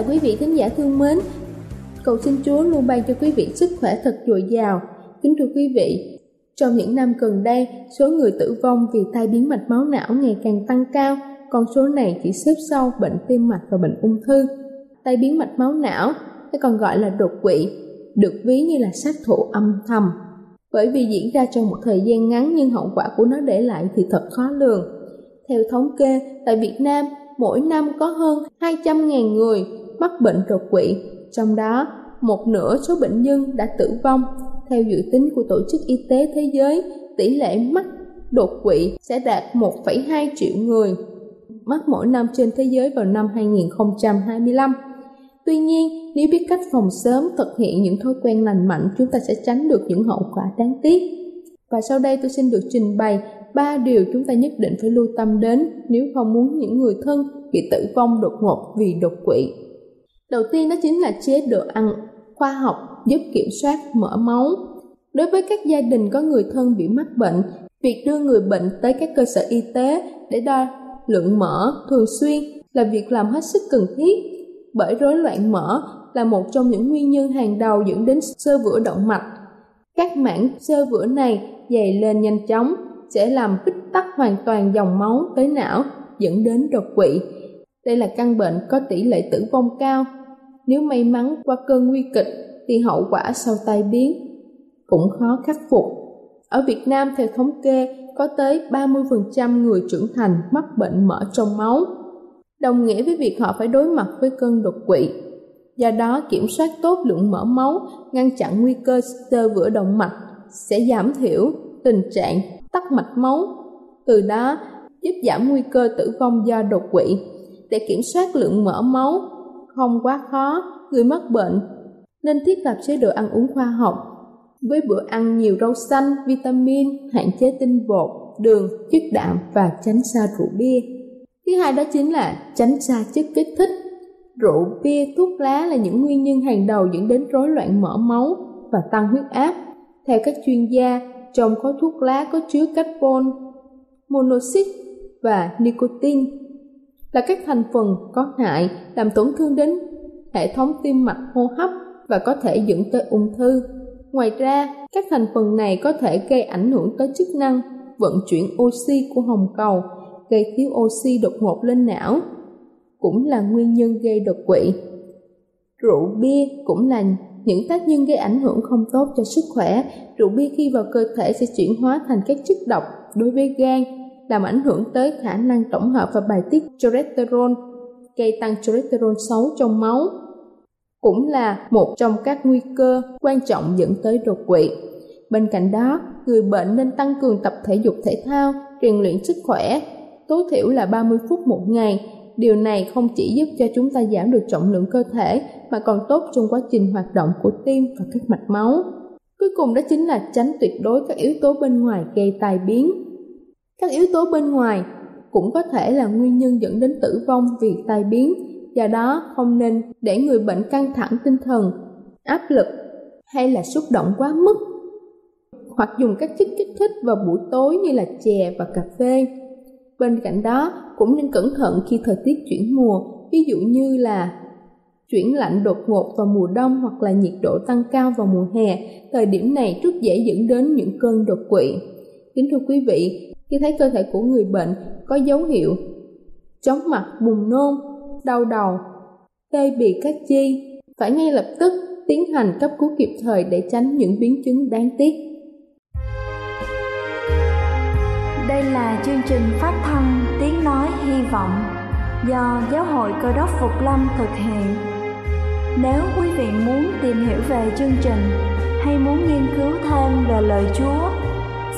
Chào quý vị thính giả thương mến. Cầu xin Chúa luôn ban cho quý vị sức khỏe thật dồi dào. Kính thưa quý vị, trong những năm gần đây, số người tử vong vì tai biến mạch máu não ngày càng tăng cao. Con số này chỉ xếp sau bệnh tim mạch và bệnh ung thư. Tai biến mạch máu não, hay còn gọi là đột quỵ, được ví như là sát thủ âm thầm. Bởi vì diễn ra trong một thời gian ngắn nhưng hậu quả của nó để lại thì thật khó lường. Theo thống kê, tại Việt Nam, mỗi năm có hơn 200.000 người mắc bệnh đột quỵ, trong đó một nửa số bệnh nhân đã tử vong. Theo dự tính của Tổ chức Y tế Thế giới, tỷ lệ mắc đột quỵ sẽ đạt 1,2 triệu người mắc mỗi năm trên thế giới vào năm 2025. Tuy nhiên, nếu biết cách phòng sớm thực hiện những thói quen lành mạnh, chúng ta sẽ tránh được những hậu quả đáng tiếc. Và sau đây tôi xin được trình bày ba điều chúng ta nhất định phải lưu tâm đến nếu không muốn những người thân bị tử vong đột ngột vì đột quỵ. Đầu tiên đó chính là chế độ ăn khoa học giúp kiểm soát mỡ máu. Đối với các gia đình có người thân bị mắc bệnh, việc đưa người bệnh tới các cơ sở y tế để đo lượng mỡ thường xuyên là việc làm hết sức cần thiết bởi rối loạn mỡ là một trong những nguyên nhân hàng đầu dẫn đến sơ vữa động mạch. Các mảng sơ vữa này dày lên nhanh chóng sẽ làm bích tắc hoàn toàn dòng máu tới não dẫn đến đột quỵ. Đây là căn bệnh có tỷ lệ tử vong cao nếu may mắn qua cơn nguy kịch thì hậu quả sau tai biến cũng khó khắc phục. Ở Việt Nam theo thống kê có tới 30% người trưởng thành mắc bệnh mỡ trong máu, đồng nghĩa với việc họ phải đối mặt với cơn đột quỵ. Do đó, kiểm soát tốt lượng mỡ máu, ngăn chặn nguy cơ sơ vữa động mạch sẽ giảm thiểu tình trạng tắc mạch máu, từ đó giúp giảm nguy cơ tử vong do đột quỵ. Để kiểm soát lượng mỡ máu, không quá khó, người mắc bệnh nên thiết lập chế độ ăn uống khoa học với bữa ăn nhiều rau xanh, vitamin, hạn chế tinh bột, đường, chất đạm và tránh xa rượu bia. Thứ hai đó chính là tránh xa chất kích thích. Rượu, bia, thuốc lá là những nguyên nhân hàng đầu dẫn đến rối loạn mỡ máu và tăng huyết áp. Theo các chuyên gia, trong khói thuốc lá có chứa carbon, monoxide và nicotine là các thành phần có hại làm tổn thương đến hệ thống tim mạch hô hấp và có thể dẫn tới ung thư. Ngoài ra, các thành phần này có thể gây ảnh hưởng tới chức năng vận chuyển oxy của hồng cầu, gây thiếu oxy đột ngột lên não, cũng là nguyên nhân gây đột quỵ. Rượu bia cũng là những tác nhân gây ảnh hưởng không tốt cho sức khỏe. Rượu bia khi vào cơ thể sẽ chuyển hóa thành các chất độc đối với gan, làm ảnh hưởng tới khả năng tổng hợp và bài tiết cholesterol, gây tăng cholesterol xấu trong máu. Cũng là một trong các nguy cơ quan trọng dẫn tới đột quỵ. Bên cạnh đó, người bệnh nên tăng cường tập thể dục thể thao, rèn luyện sức khỏe, tối thiểu là 30 phút một ngày. Điều này không chỉ giúp cho chúng ta giảm được trọng lượng cơ thể mà còn tốt trong quá trình hoạt động của tim và các mạch máu. Cuối cùng đó chính là tránh tuyệt đối các yếu tố bên ngoài gây tai biến. Các yếu tố bên ngoài cũng có thể là nguyên nhân dẫn đến tử vong vì tai biến, do đó không nên để người bệnh căng thẳng tinh thần, áp lực hay là xúc động quá mức hoặc dùng các chất kích thích vào buổi tối như là chè và cà phê. Bên cạnh đó, cũng nên cẩn thận khi thời tiết chuyển mùa, ví dụ như là chuyển lạnh đột ngột vào mùa đông hoặc là nhiệt độ tăng cao vào mùa hè. Thời điểm này rất dễ dẫn đến những cơn đột quỵ. Kính thưa quý vị, khi thấy cơ thể của người bệnh có dấu hiệu chóng mặt, buồn nôn, đau đầu, tê bì các chi, phải ngay lập tức tiến hành cấp cứu kịp thời để tránh những biến chứng đáng tiếc. Đây là chương trình phát thanh Tiếng Nói Hy Vọng do Giáo hội Cơ đốc Phục Lâm thực hiện. Nếu quý vị muốn tìm hiểu về chương trình hay muốn nghiên cứu thêm về lời Chúa,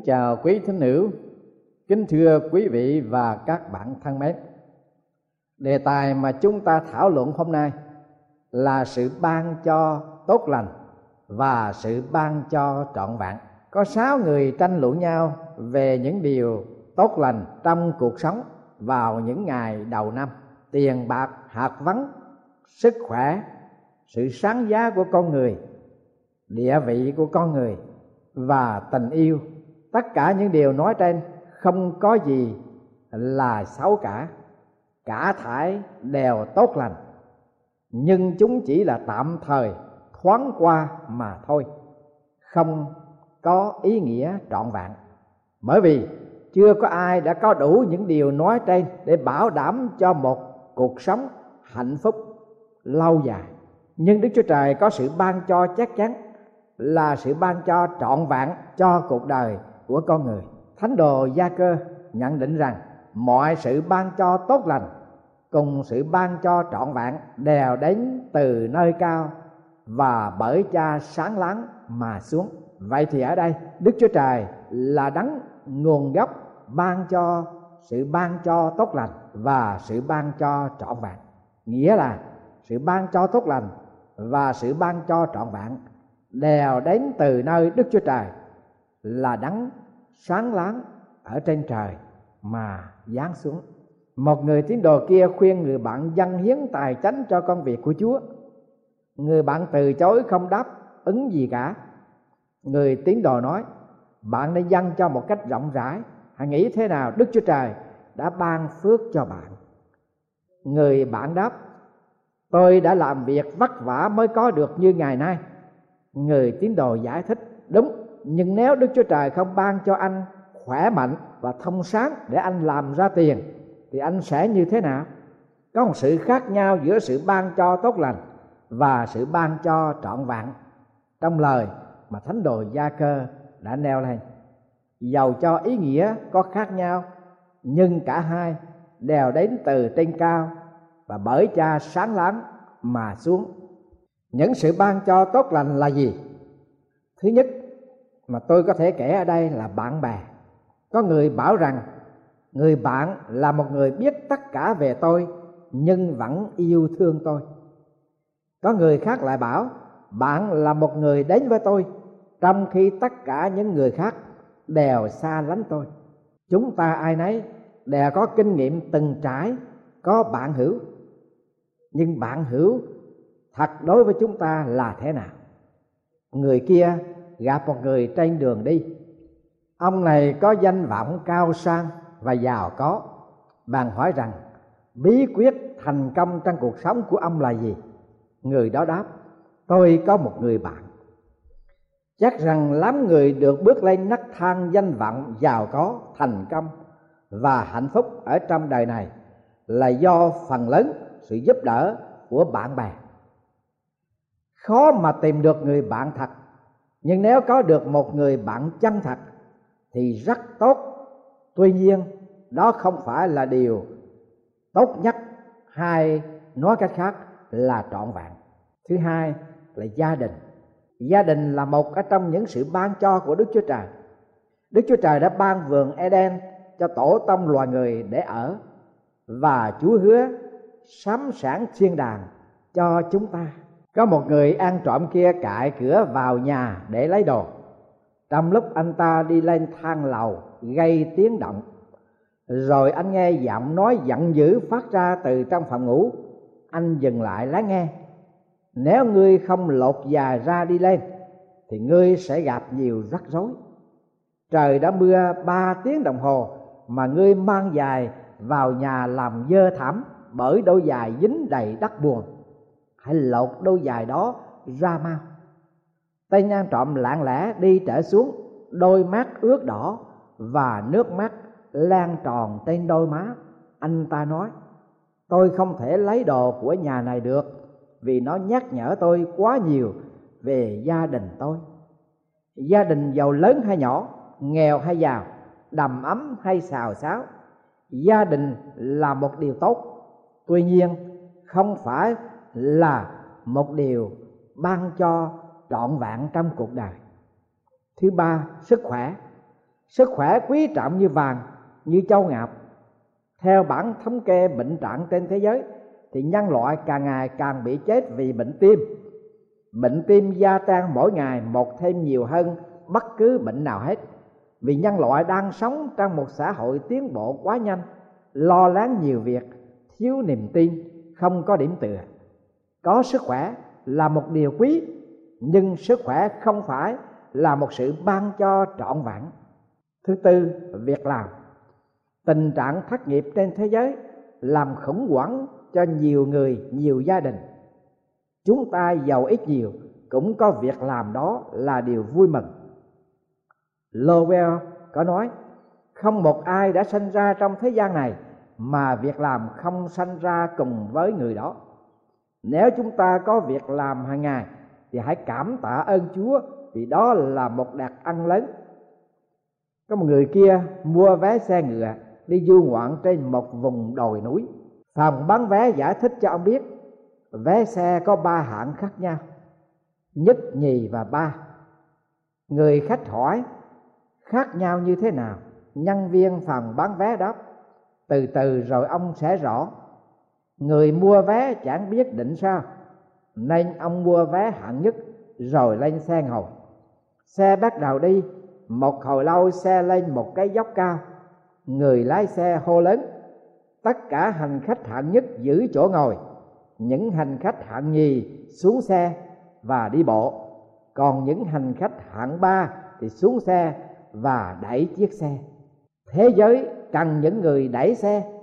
Kính chào quý thính hữu, kính thưa quý vị và các bạn thân mến. Đề tài mà chúng ta thảo luận hôm nay là sự ban cho tốt lành và sự ban cho trọn vẹn. Có sáu người tranh luận nhau về những điều tốt lành trong cuộc sống vào những ngày đầu năm. Tiền bạc, hạt vấn, sức khỏe, sự sáng giá của con người, địa vị của con người và tình yêu tất cả những điều nói trên không có gì là xấu cả. Cả thải đều tốt lành. Nhưng chúng chỉ là tạm thời, thoáng qua mà thôi. Không có ý nghĩa trọn vẹn. Bởi vì chưa có ai đã có đủ những điều nói trên để bảo đảm cho một cuộc sống hạnh phúc lâu dài. Nhưng đức chúa trời có sự ban cho chắc chắn là sự ban cho trọn vẹn cho cuộc đời của con người. Thánh đồ gia cơ nhận định rằng mọi sự ban cho tốt lành cùng sự ban cho trọn vẹn đều đến từ nơi cao và bởi cha sáng láng mà xuống. Vậy thì ở đây, đức chúa trời là đấng nguồn gốc ban cho sự ban cho tốt lành và sự ban cho trọn vẹn. Nghĩa là sự ban cho tốt lành và sự ban cho trọn vẹn đều đến từ nơi đức chúa trời là đắng sáng láng ở trên trời mà giáng xuống. Một người tín đồ kia khuyên người bạn dâng hiến tài chánh cho công việc của chúa. Người bạn từ chối không đáp ứng gì cả. Người tín đồ nói, bạn nên dâng cho một cách rộng rãi. Hãy nghĩ thế nào đức chúa trời đã ban phước cho bạn. Người bạn đáp, tôi đã làm việc vất vả mới có được như ngày nay. Người tín đồ giải thích, đúng nhưng nếu đức chúa trời không ban cho anh khỏe mạnh và thông sáng để anh làm ra tiền, thì anh sẽ như thế nào? Có một sự khác nhau giữa sự ban cho tốt lành và sự ban cho trọn vẹn. Trong lời mà thánh đồ gia cơ đã nêu lên giàu cho ý nghĩa có khác nhau, nhưng cả hai đều đến từ trên cao và bởi cha sáng láng mà xuống. Những sự ban cho tốt lành là gì? Thứ nhất mà tôi có thể kể ở đây là bạn bè. Có người bảo rằng, người bạn là một người biết tất cả về tôi, nhưng vẫn yêu thương tôi. Có người khác lại bảo, bạn là một người đến với tôi, trong khi tất cả những người khác đều xa lánh tôi. Chúng ta ai nấy đều có kinh nghiệm từng trải, có bạn hữu. Nhưng bạn hữu thật đối với chúng ta là thế nào? Người kia gặp một người trên đường đi. Ông này có danh vọng cao sang và giàu có. Bạn hỏi rằng, bí quyết thành công trong cuộc sống của ông là gì? Người đó đáp, tôi có một người bạn. Chắc rằng lắm người được bước lên nấc thang danh vọng giàu có, thành công và hạnh phúc ở trong đời này là do phần lớn sự giúp đỡ của bạn bè. Khó mà tìm được người bạn thật nhưng nếu có được một người bạn chân thật thì rất tốt. Tuy nhiên, đó không phải là điều tốt nhất. Hay nói cách khác là trọn vẹn. Thứ hai là gia đình. Gia đình là một ở trong những sự ban cho của đức chúa trời. Đức chúa trời đã ban vườn eden cho tổ tông loài người để ở và chúa hứa sắm sẵn thiên đàng cho chúng ta có một người ăn trộm kia cại cửa vào nhà để lấy đồ. Trong lúc anh ta đi lên thang lầu, gây tiếng động. Rồi anh nghe giọng nói giận dữ phát ra từ trong phòng ngủ. Anh dừng lại lắng nghe. Nếu ngươi không lột già ra đi lên, thì ngươi sẽ gặp nhiều rắc rối. Trời đã mưa ba tiếng đồng hồ mà ngươi mang dài vào nhà làm dơ thảm bởi đôi dài dính đầy đất buồn hãy lột đôi giày đó ra mau. Tay nhan trộm lạng lẽ đi trở xuống, đôi mắt ướt đỏ và nước mắt lan tròn trên đôi má. Anh ta nói, tôi không thể lấy đồ của nhà này được vì nó nhắc nhở tôi quá nhiều về gia đình tôi. Gia đình giàu lớn hay nhỏ, nghèo hay giàu, đầm ấm hay xào xáo, gia đình là một điều tốt. Tuy nhiên, không phải là một điều ban cho trọn vẹn trong cuộc đời. Thứ ba, sức khỏe. Sức khỏe quý trọng như vàng, như châu ngọc. Theo bản thống kê bệnh trạng trên thế giới thì nhân loại càng ngày càng bị chết vì bệnh tim. Bệnh tim gia tăng mỗi ngày một thêm nhiều hơn bất cứ bệnh nào hết. Vì nhân loại đang sống trong một xã hội tiến bộ quá nhanh, lo lắng nhiều việc, thiếu niềm tin, không có điểm tựa có sức khỏe là một điều quý, nhưng sức khỏe không phải là một sự ban cho trọn vẹn. Thứ tư, việc làm. Tình trạng thất nghiệp trên thế giới làm khủng hoảng cho nhiều người, nhiều gia đình. Chúng ta giàu ít nhiều, cũng có việc làm đó là điều vui mừng. Lowell có nói, không một ai đã sinh ra trong thế gian này mà việc làm không sanh ra cùng với người đó nếu chúng ta có việc làm hàng ngày, thì hãy cảm tạ ơn chúa, vì đó là một đặc ăn lớn. Có một người kia mua vé xe ngựa đi du ngoạn trên một vùng đồi núi. Phòng bán vé giải thích cho ông biết, vé xe có ba hạng khác nhau, nhất, nhì và ba. Người khách hỏi, khác nhau như thế nào? Nhân viên phòng bán vé đáp, từ từ rồi ông sẽ rõ người mua vé chẳng biết định sao. Nên ông mua vé hạng nhất, rồi lên xe ngồi. Xe bắt đầu đi, một hồi lâu xe lên một cái dốc cao. Người lái xe hô lớn, tất cả hành khách hạng nhất giữ chỗ ngồi. Những hành khách hạng nhì xuống xe và đi bộ. Còn những hành khách hạng ba thì xuống xe và đẩy chiếc xe. Thế giới cần những người đẩy xe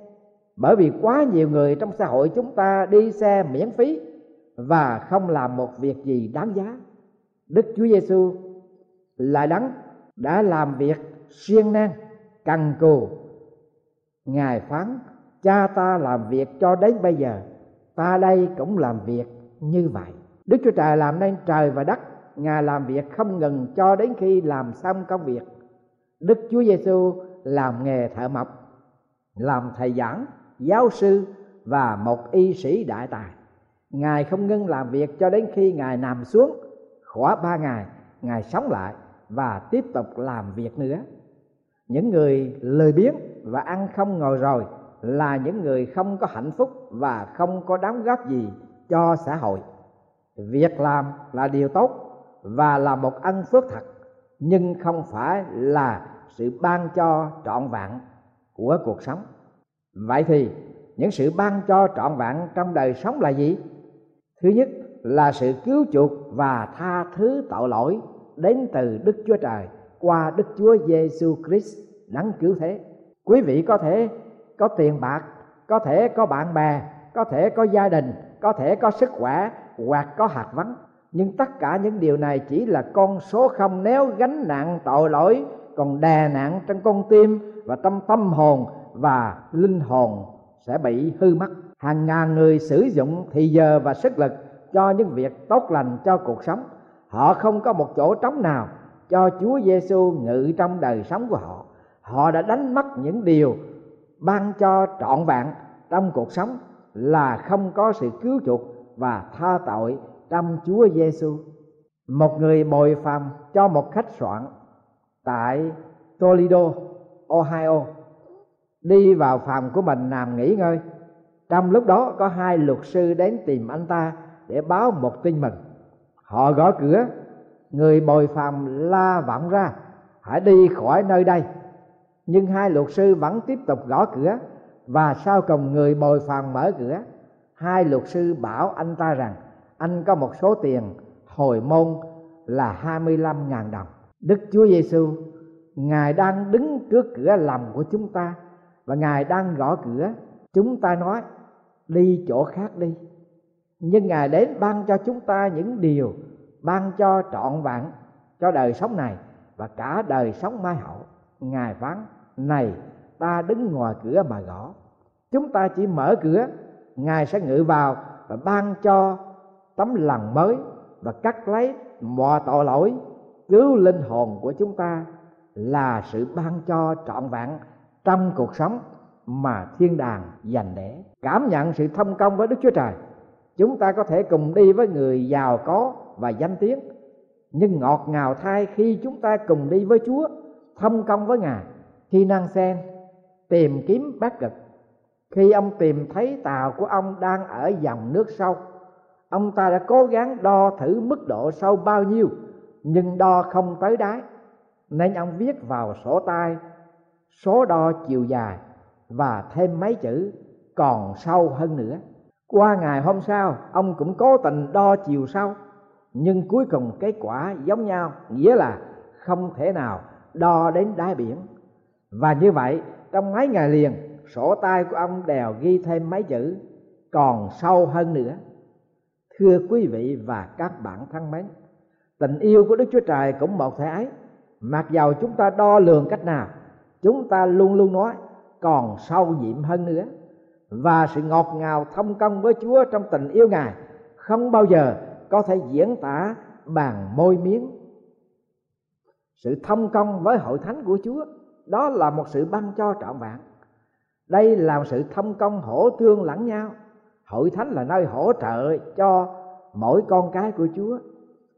bởi vì quá nhiều người trong xã hội chúng ta đi xe miễn phí và không làm một việc gì đáng giá. Đức chúa giêsu là đấng đã làm việc siêng năng cần cù. Ngài phán, cha ta làm việc cho đến bây giờ, ta đây cũng làm việc như vậy. Đức chúa trời làm nên trời và đất, ngài làm việc không ngừng cho đến khi làm xong công việc. Đức chúa giêsu làm nghề thợ mộc, làm thầy giảng giáo sư và một y sĩ đại tài. Ngài không ngưng làm việc cho đến khi ngài nằm xuống khoảng ba ngày, ngài sống lại và tiếp tục làm việc nữa. Những người lười biếng và ăn không ngồi rồi là những người không có hạnh phúc và không có đóng góp gì cho xã hội. Việc làm là điều tốt và là một ân phước thật, nhưng không phải là sự ban cho trọn vẹn của cuộc sống vậy thì, những sự ban cho trọn vẹn trong đời sống là gì? Thứ nhất là sự cứu chuộc và tha thứ tội lỗi đến từ đức chúa trời qua đức chúa giêsu christ đấng cứu thế. Quý vị có thể có tiền bạc, có thể có bạn bè, có thể có gia đình, có thể có sức khỏe, hoặc có hạt vắng. Nhưng tất cả những điều này chỉ là con số không nếu gánh nặng tội lỗi, còn đè nặng trong con tim và trong tâm hồn và linh hồn sẽ bị hư mất. Hàng ngàn người sử dụng thì giờ và sức lực cho những việc tốt lành cho cuộc sống. Họ không có một chỗ trống nào cho Chúa Giêsu ngự trong đời sống của họ. Họ đã đánh mất những điều ban cho trọn vẹn trong cuộc sống là không có sự cứu chuộc và tha tội trong Chúa Giêsu. Một người bồi phàm cho một khách sạn tại Toledo, Ohio đi vào phòng của mình nằm nghỉ ngơi. Trong lúc đó có hai luật sư đến tìm anh ta để báo một tin mừng họ gõ cửa. Người bồi phòng la vọng ra, hãy đi khỏi nơi đây. Nhưng hai luật sư vẫn tiếp tục gõ cửa. Và sau cùng người bồi phòng mở cửa, hai luật sư bảo anh ta rằng, anh có một số tiền hồi môn là 25.000 đồng. Đức Chúa Giêsu Ngài đang đứng trước cửa lòng của chúng ta và ngài đang gõ cửa. Chúng ta nói, đi chỗ khác đi. Nhưng ngài đến ban cho chúng ta những điều ban cho trọn vẹn cho đời sống này và cả đời sống mai hậu. Ngài phán này, ta đứng ngoài cửa mà gõ. Chúng ta chỉ mở cửa, ngài sẽ ngự vào và ban cho tấm lòng mới và cắt lấy mọi tội lỗi cứu linh hồn của chúng ta là sự ban cho trọn vẹn trong cuộc sống mà thiên đàng dành để cảm nhận sự thông công với đức chúa trời. Chúng ta có thể cùng đi với người giàu có và danh tiếng, nhưng ngọt ngào thay khi chúng ta cùng đi với chúa, thông công với ngài. Khi năng sen tìm kiếm bát cực khi ông tìm thấy tàu của ông đang ở dòng nước sâu, ông ta đã cố gắng đo thử mức độ sâu bao nhiêu, nhưng đo không tới đáy. Nên ông viết vào sổ tay số đo chiều dài và thêm mấy chữ còn sâu hơn nữa. Qua ngày hôm sau, ông cũng cố tình đo chiều sâu nhưng cuối cùng kết quả giống nhau, nghĩa là không thể nào đo đến đáy biển. Và như vậy, trong mấy ngày liền, sổ tay của ông đều ghi thêm mấy chữ còn sâu hơn nữa. Thưa quý vị và các bạn thân mến, tình yêu của đức chúa trời cũng một thể ấy. Mặc dầu chúng ta đo lường cách nào chúng ta luôn luôn nói, còn sâu nhiệm hơn nữa. Và sự ngọt ngào thông công với chúa trong tình yêu ngài không bao giờ có thể diễn tả bằng môi miếng. Sự thông công với hội thánh của chúa, đó là một sự ban cho trọn vẹn. Đây là một sự thông công hỗ tương lẫn nhau. Hội thánh là nơi hỗ trợ cho mỗi con cái của chúa.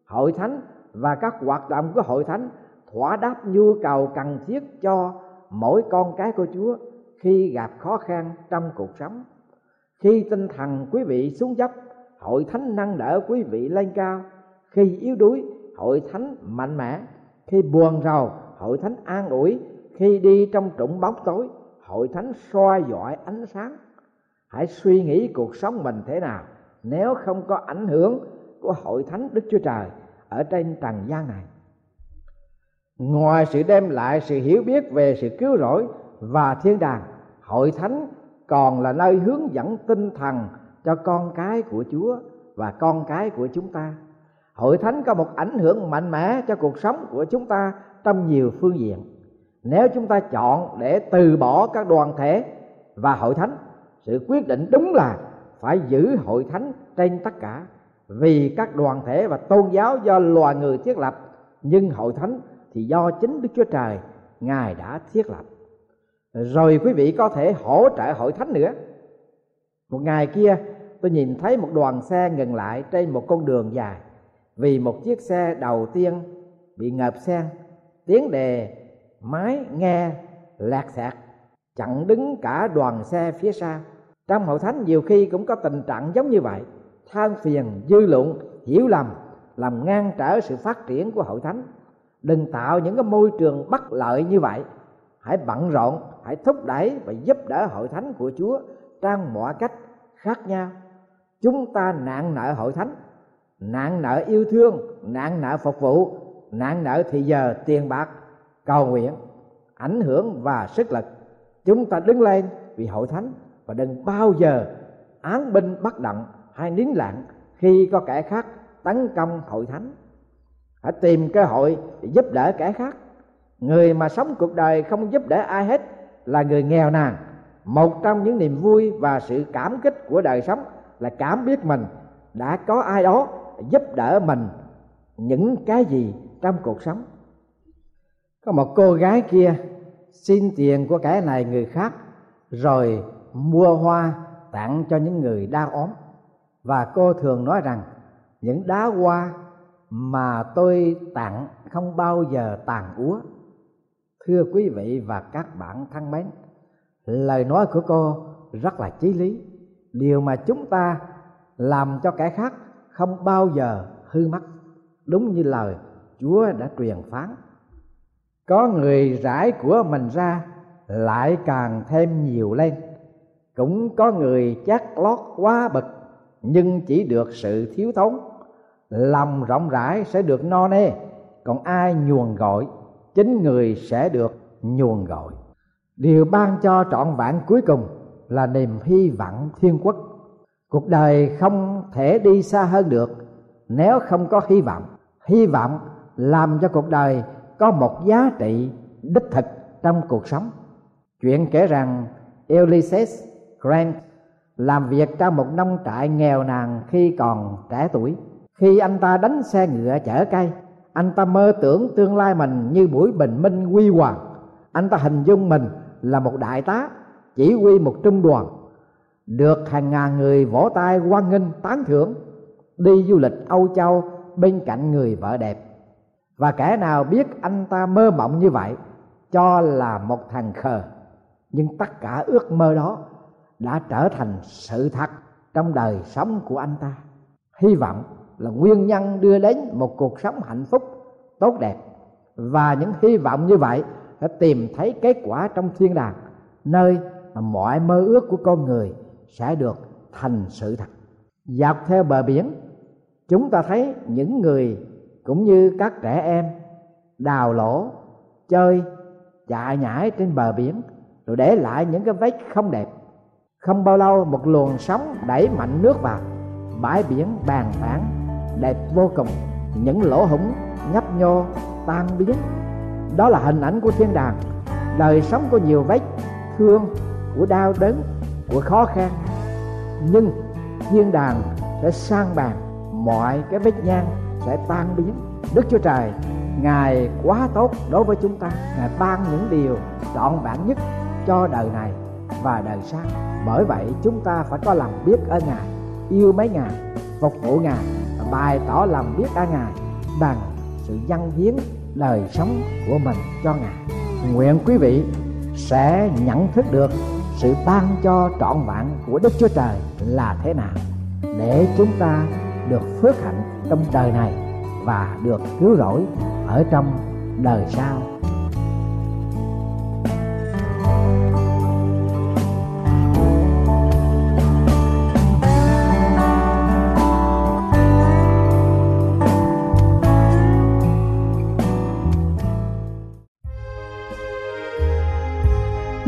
Hội thánh và các hoạt động của hội thánh thỏa đáp nhu cầu cần thiết cho mỗi con cái của chúa khi gặp khó khăn trong cuộc sống, khi tinh thần quý vị xuống dốc, hội thánh nâng đỡ quý vị lên cao. Khi yếu đuối, hội thánh mạnh mẽ. Khi buồn rầu, hội thánh an ủi. Khi đi trong trũng bóng tối, hội thánh soi dọi ánh sáng. Hãy suy nghĩ cuộc sống mình thế nào. Nếu không có ảnh hưởng của hội thánh đức chúa trời ở trên trần gian này ngoài sự đem lại sự hiểu biết về sự cứu rỗi và thiên đàng, hội thánh còn là nơi hướng dẫn tinh thần cho con cái của chúa và con cái của chúng ta. Hội thánh có một ảnh hưởng mạnh mẽ cho cuộc sống của chúng ta trong nhiều phương diện. Nếu chúng ta chọn để từ bỏ các đoàn thể và hội thánh, sự quyết định đúng là phải giữ hội thánh trên tất cả. Vì các đoàn thể và tôn giáo do loài người thiết lập, nhưng hội thánh thì do chính đức chúa trời, ngài đã thiết lập. Rồi quý vị có thể hỗ trợ hội thánh nữa. Một ngày kia, tôi nhìn thấy một đoàn xe ngừng lại trên một con đường dài, vì một chiếc xe đầu tiên bị ngợp sen. Tiếng đề máy nghe lạc sạc chặn đứng cả đoàn xe phía sau. Trong hội thánh nhiều khi cũng có tình trạng giống như vậy. Than phiền, dư luận, hiểu lầm, làm ngăn trở sự phát triển của hội thánh đừng tạo những cái môi trường bất lợi như vậy. Hãy bận rộn, hãy thúc đẩy và giúp đỡ hội thánh của chúa trong mọi cách khác nhau. Chúng ta nạn nợ hội thánh, nạn nợ yêu thương, nạn nợ phục vụ, nạn nợ thì giờ tiền bạc, cầu nguyện, ảnh hưởng và sức lực. Chúng ta đứng lên vì hội thánh và đừng bao giờ án binh bất động hay nín lặng khi có kẻ khác tấn công hội thánh hãy tìm cơ hội để giúp đỡ kẻ khác. Người mà sống cuộc đời không giúp đỡ ai hết là người nghèo nàn. Một trong những niềm vui và sự cảm kích của đời sống là cảm biết mình đã có ai đó giúp đỡ mình những cái gì trong cuộc sống. Có một cô gái kia xin tiền của kẻ này người khác, rồi mua hoa tặng cho những người đau ốm. Và cô thường nói rằng, những đá hoa mà tôi tặng không bao giờ tàn úa. Thưa quý vị và các bạn thân mến, lời nói của cô rất là chí lý. Điều mà chúng ta làm cho kẻ khác không bao giờ hư mất đúng như lời chúa đã truyền phán. Có người rải của mình ra, lại càng thêm nhiều lên. Cũng có người chắc lót quá bực, nhưng chỉ được sự thiếu thốn lòng rộng rãi sẽ được no nê, còn ai nhuần gọi, chính người sẽ được nhuần gọi. Điều ban cho trọn vẹn cuối cùng là niềm hy vọng thiên quốc. Cuộc đời không thể đi xa hơn được nếu không có hy vọng. Hy vọng làm cho cuộc đời có một giá trị đích thực trong cuộc sống. Chuyện kể rằng Ulysses Grant làm việc trong một nông trại nghèo nàn khi còn trẻ tuổi khi anh ta đánh xe ngựa chở cây, anh ta mơ tưởng tương lai mình như buổi bình minh huy hoàng. Anh ta hình dung mình là một đại tá, chỉ huy một trung đoàn. Được hàng ngàn người vỗ tay hoan nghênh, tán thưởng, đi du lịch âu châu bên cạnh người vợ đẹp. Và kẻ nào biết anh ta mơ mộng như vậy, cho là một thằng khờ. Nhưng tất cả ước mơ đó đã trở thành sự thật trong đời sống của anh ta. Hy vọng là nguyên nhân đưa đến một cuộc sống hạnh phúc tốt đẹp. Và những hy vọng như vậy sẽ tìm thấy kết quả trong thiên đàng, nơi mà mọi mơ ước của con người sẽ được thành sự thật. Dọc theo bờ biển, chúng ta thấy những người cũng như các trẻ em đào lỗ, chơi, chạy nhảy trên bờ biển rồi để lại những cái vết không đẹp. Không bao lâu, một luồng sóng đẩy mạnh nước vào, bãi biển bàn tảng đẹp vô cùng. Những lỗ hổng, nhấp nhô, tan biến. Đó là hình ảnh của thiên đàng. Đời sống có nhiều vết thương, của đau đớn, của khó khăn. Nhưng thiên đàng sẽ sang bàn, mọi cái vết nhang sẽ tan biến. Đức chúa trời, ngài quá tốt đối với chúng ta. Ngài ban những điều trọn vẹn nhất cho đời này và đời sau. Bởi vậy, chúng ta phải có lòng biết ơn ngài, yêu mấy ngài, phục vụ ngài bày tỏ lòng biết ơn ngài bằng sự dâng hiến đời sống của mình cho ngài. Nguyện quý vị sẽ nhận thức được sự ban cho trọn vẹn của đức chúa trời là thế nào để chúng ta được phước hạnh trong đời này và được cứu rỗi ở trong đời sau.